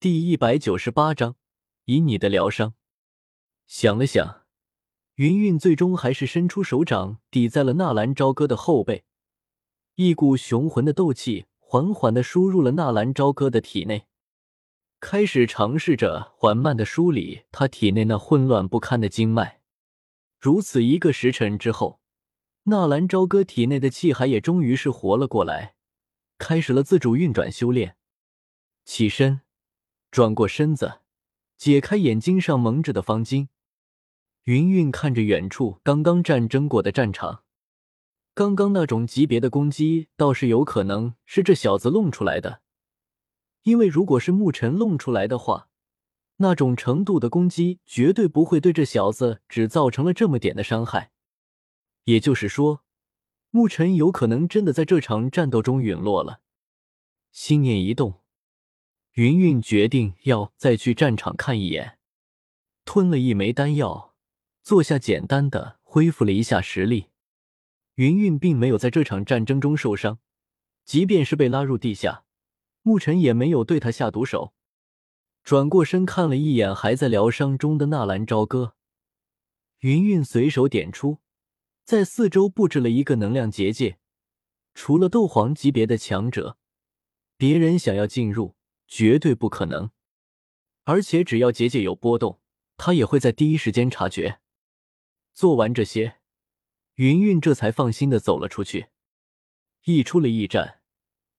第一百九十八章，以你的疗伤。想了想，云云最终还是伸出手掌抵在了纳兰朝歌的后背，一股雄浑的斗气缓缓的输入了纳兰朝歌的体内，开始尝试着缓慢的梳理他体内那混乱不堪的经脉。如此一个时辰之后，纳兰朝歌体内的气海也终于是活了过来。开始了自主运转修炼，起身，转过身子，解开眼睛上蒙着的方巾。云云看着远处刚刚战争过的战场，刚刚那种级别的攻击倒是有可能是这小子弄出来的，因为如果是牧尘弄出来的话，那种程度的攻击绝对不会对这小子只造成了这么点的伤害。也就是说。牧尘有可能真的在这场战斗中陨落了。心念一动，云云决定要再去战场看一眼。吞了一枚丹药，坐下简单的恢复了一下实力。云云并没有在这场战争中受伤，即便是被拉入地下，牧尘也没有对他下毒手。转过身看了一眼还在疗伤中的纳兰朝歌，云云随手点出。在四周布置了一个能量结界，除了斗皇级别的强者，别人想要进入绝对不可能。而且只要结界有波动，他也会在第一时间察觉。做完这些，云云这才放心的走了出去。一出了驿站，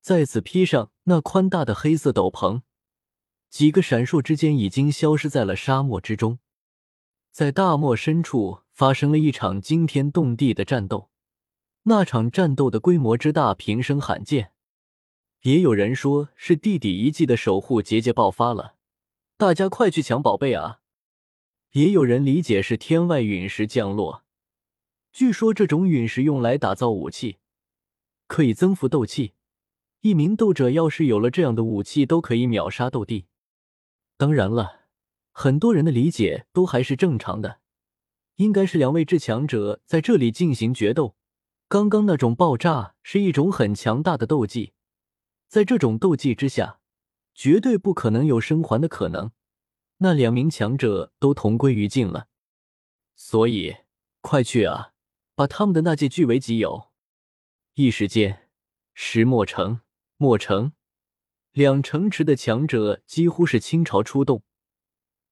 再次披上那宽大的黑色斗篷，几个闪烁之间，已经消失在了沙漠之中。在大漠深处发生了一场惊天动地的战斗，那场战斗的规模之大，平生罕见。也有人说是地底遗迹的守护结界爆发了，大家快去抢宝贝啊！也有人理解是天外陨石降落，据说这种陨石用来打造武器，可以增幅斗气。一名斗者要是有了这样的武器，都可以秒杀斗帝。当然了。很多人的理解都还是正常的，应该是两位至强者在这里进行决斗。刚刚那种爆炸是一种很强大的斗技，在这种斗技之下，绝对不可能有生还的可能。那两名强者都同归于尽了，所以快去啊，把他们的那戒据为己有。一时间，石墨城、墨城两城池的强者几乎是倾巢出动。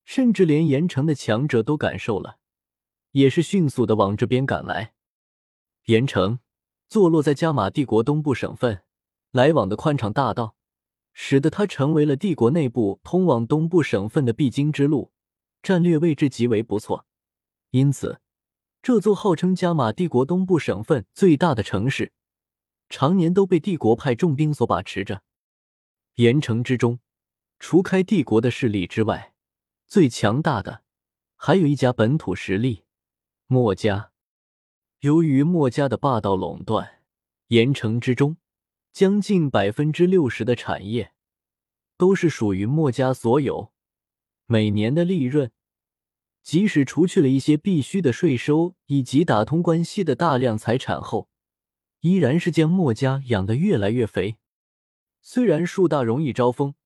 甚至连盐城的强者都感受了，也是迅速的往这边赶来。盐城坐落在加玛帝国东部省份，来往的宽敞大道，使得它成为了帝国内部通往东部省份的必经之路，战略位置极为不错。因此，这座号称加玛帝国东部省份最大的城市，常年都被帝国派重兵所把持着。盐城之中，除开帝国的势力之外，最强大的还有一家本土实力，墨家。由于墨家的霸道垄断，盐城之中将近百分之六十的产业都是属于墨家所有。每年的利润，即使除去了一些必须的税收以及打通关系的大量财产后，依然是将墨家养得越来越肥。虽然树大容易招风。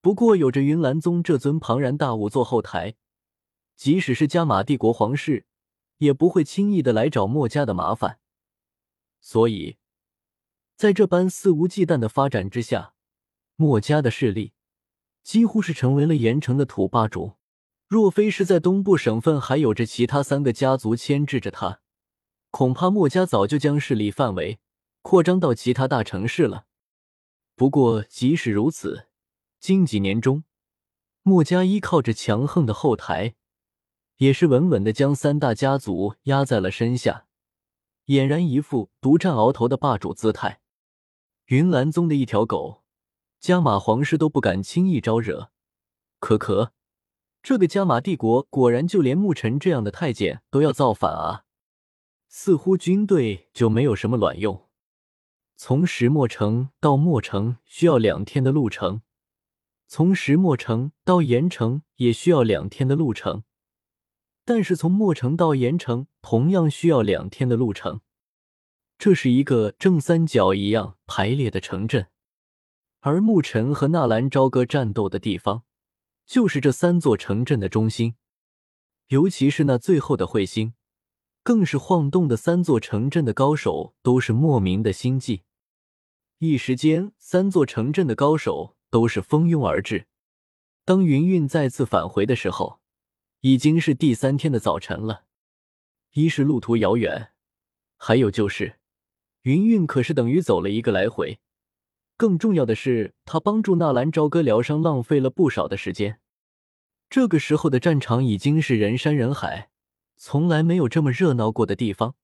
不过，有着云岚宗这尊庞然大物做后台，即使是加玛帝国皇室，也不会轻易的来找墨家的麻烦。所以，在这般肆无忌惮的发展之下，墨家的势力几乎是成为了盐城的土霸主。若非是在东部省份还有着其他三个家族牵制着他，恐怕墨家早就将势力范围扩张到其他大城市了。不过，即使如此，近几年中，墨家依靠着强横的后台，也是稳稳的将三大家族压在了身下，俨然一副独占鳌头的霸主姿态。云岚宗的一条狗，加玛皇室都不敢轻易招惹。可可，这个加玛帝国果然就连牧尘这样的太监都要造反啊！似乎军队就没有什么卵用。从石墨城到墨城需要两天的路程。从石墨城到盐城也需要两天的路程，但是从墨城到盐城同样需要两天的路程。这是一个正三角一样排列的城镇，而牧尘和纳兰朝歌战斗的地方就是这三座城镇的中心，尤其是那最后的彗星，更是晃动的三座城镇的高手都是莫名的心悸。一时间，三座城镇的高手都是蜂拥而至。当云云再次返回的时候，已经是第三天的早晨了。一是路途遥远，还有就是云云可是等于走了一个来回。更重要的是，他帮助纳兰朝歌疗伤，浪费了不少的时间。这个时候的战场已经是人山人海，从来没有这么热闹过的地方，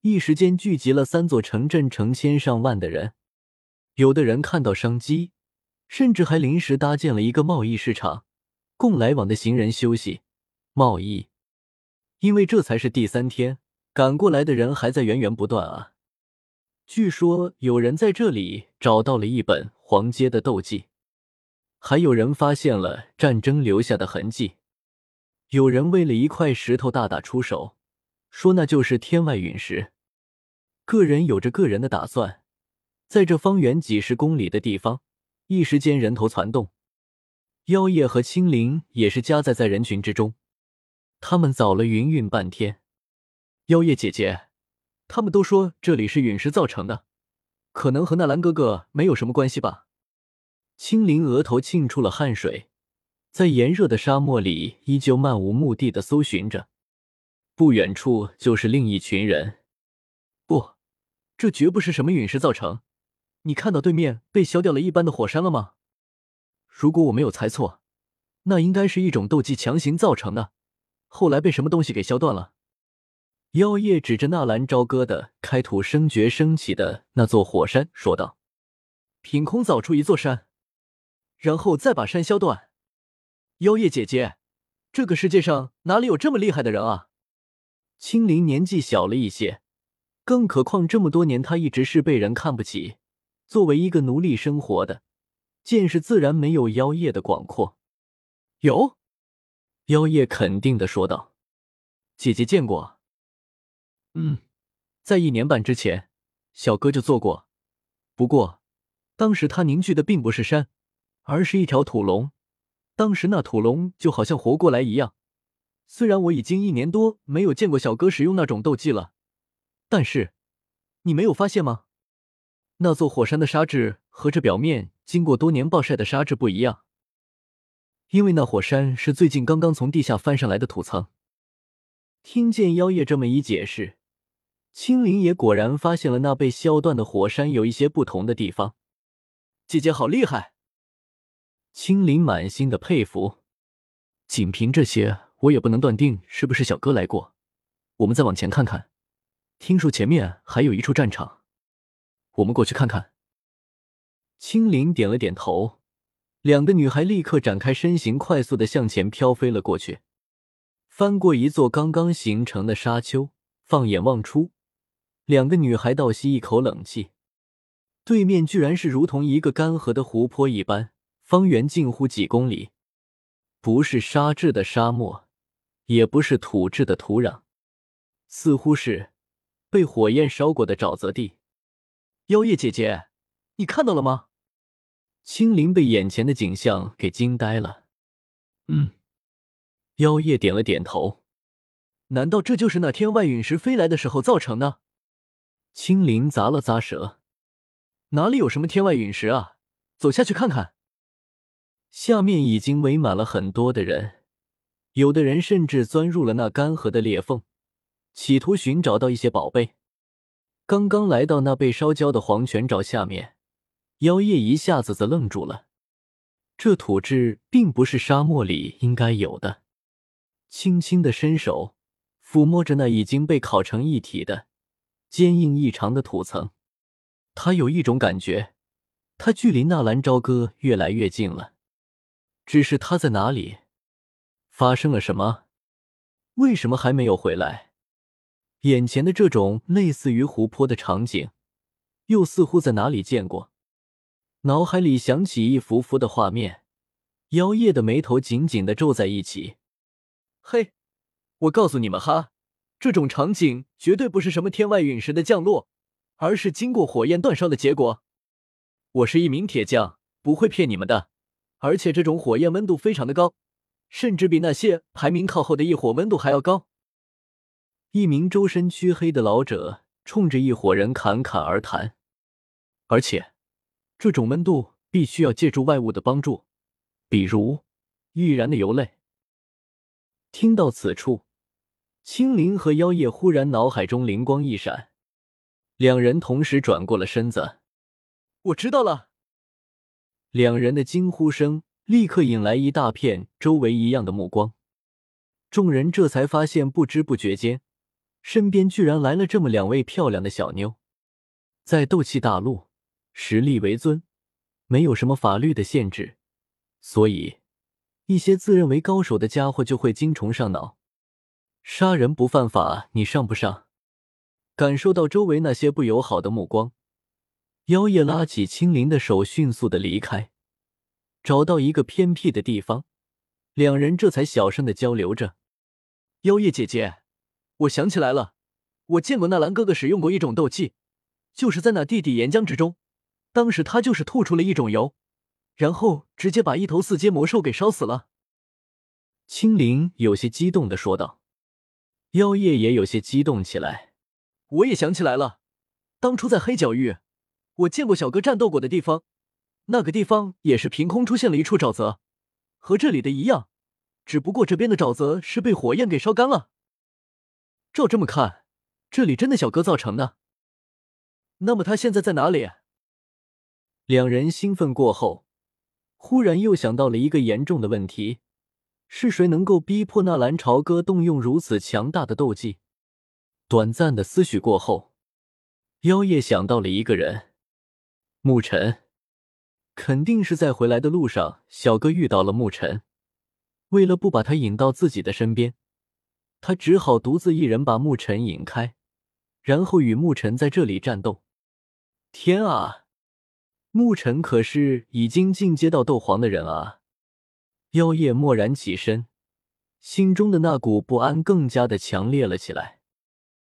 一时间聚集了三座城镇，成千上万的人。有的人看到商机，甚至还临时搭建了一个贸易市场，供来往的行人休息、贸易。因为这才是第三天，赶过来的人还在源源不断啊。据说有人在这里找到了一本黄阶的斗技，还有人发现了战争留下的痕迹。有人为了一块石头大打出手，说那就是天外陨石。个人有着个人的打算。在这方圆几十公里的地方，一时间人头攒动。妖夜和青灵也是夹在在人群之中，他们找了云云半天。妖夜姐姐，他们都说这里是陨石造成的，可能和纳兰哥哥没有什么关系吧？青灵额头沁出了汗水，在炎热的沙漠里依旧漫无目的的搜寻着。不远处就是另一群人。不，这绝不是什么陨石造成。你看到对面被削掉了一般的火山了吗？如果我没有猜错，那应该是一种斗技强行造成的，后来被什么东西给削断了。妖夜指着纳兰朝歌的开土生绝升起的那座火山说道：“凭空造出一座山，然后再把山削断。”妖夜姐姐，这个世界上哪里有这么厉害的人啊？青灵年纪小了一些，更何况这么多年他一直是被人看不起。作为一个奴隶生活的，见识自然没有妖夜的广阔。有，妖夜肯定的说道：“姐姐见过。”嗯，在一年半之前，小哥就做过。不过，当时他凝聚的并不是山，而是一条土龙。当时那土龙就好像活过来一样。虽然我已经一年多没有见过小哥使用那种斗技了，但是你没有发现吗？那座火山的沙质和这表面经过多年暴晒的沙质不一样，因为那火山是最近刚刚从地下翻上来的土层。听见妖夜这么一解释，青灵也果然发现了那被削断的火山有一些不同的地方。姐姐好厉害！青灵满心的佩服。仅凭这些，我也不能断定是不是小哥来过。我们再往前看看，听说前面还有一处战场。我们过去看看。青灵点了点头，两个女孩立刻展开身形，快速的向前飘飞了过去，翻过一座刚刚形成的沙丘，放眼望出，两个女孩倒吸一口冷气。对面居然是如同一个干涸的湖泊一般，方圆近乎几公里，不是沙质的沙漠，也不是土质的土壤，似乎是被火焰烧过的沼泽地。妖夜姐姐，你看到了吗？青灵被眼前的景象给惊呆了。嗯，妖夜点了点头。难道这就是那天外陨石飞来的时候造成的？青灵咂了咂舌。哪里有什么天外陨石啊？走下去看看。下面已经围满了很多的人，有的人甚至钻入了那干涸的裂缝，企图寻找到一些宝贝。刚刚来到那被烧焦的黄泉沼下面，妖夜一下子则愣住了。这土质并不是沙漠里应该有的。轻轻的伸手抚摸着那已经被烤成一体的坚硬异常的土层，他有一种感觉，他距离纳兰朝歌越来越近了。只是他在哪里？发生了什么？为什么还没有回来？眼前的这种类似于湖泊的场景，又似乎在哪里见过。脑海里想起一幅幅的画面，妖夜的眉头紧紧的皱在一起。嘿，我告诉你们哈，这种场景绝对不是什么天外陨石的降落，而是经过火焰煅烧的结果。我是一名铁匠，不会骗你们的。而且这种火焰温度非常的高，甚至比那些排名靠后的异火温度还要高。一名周身黢黑的老者冲着一伙人侃侃而谈，而且这种温度必须要借助外物的帮助，比如易燃的油类。听到此处，青灵和妖夜忽然脑海中灵光一闪，两人同时转过了身子。我知道了。两人的惊呼声立刻引来一大片周围一样的目光，众人这才发现，不知不觉间。身边居然来了这么两位漂亮的小妞，在斗气大陆，实力为尊，没有什么法律的限制，所以一些自认为高手的家伙就会精虫上脑。杀人不犯法，你上不上？感受到周围那些不友好的目光，妖夜拉起青灵的手，迅速的离开，找到一个偏僻的地方，两人这才小声的交流着。妖夜姐姐。我想起来了，我见过纳兰哥哥使用过一种斗技，就是在那地底岩浆之中，当时他就是吐出了一种油，然后直接把一头四阶魔兽给烧死了。青灵有些激动的说道，妖夜也有些激动起来。我也想起来了，当初在黑角域，我见过小哥战斗过的地方，那个地方也是凭空出现了一处沼泽，和这里的一样，只不过这边的沼泽是被火焰给烧干了。照这么看，这里真的小哥造成的。那么他现在在哪里？两人兴奋过后，忽然又想到了一个严重的问题：是谁能够逼迫纳兰朝歌动用如此强大的斗技？短暂的思绪过后，妖夜想到了一个人——沐尘。肯定是在回来的路上，小哥遇到了沐尘，为了不把他引到自己的身边。他只好独自一人把牧尘引开，然后与牧尘在这里战斗。天啊，牧尘可是已经进阶到斗皇的人啊！妖夜蓦然起身，心中的那股不安更加的强烈了起来。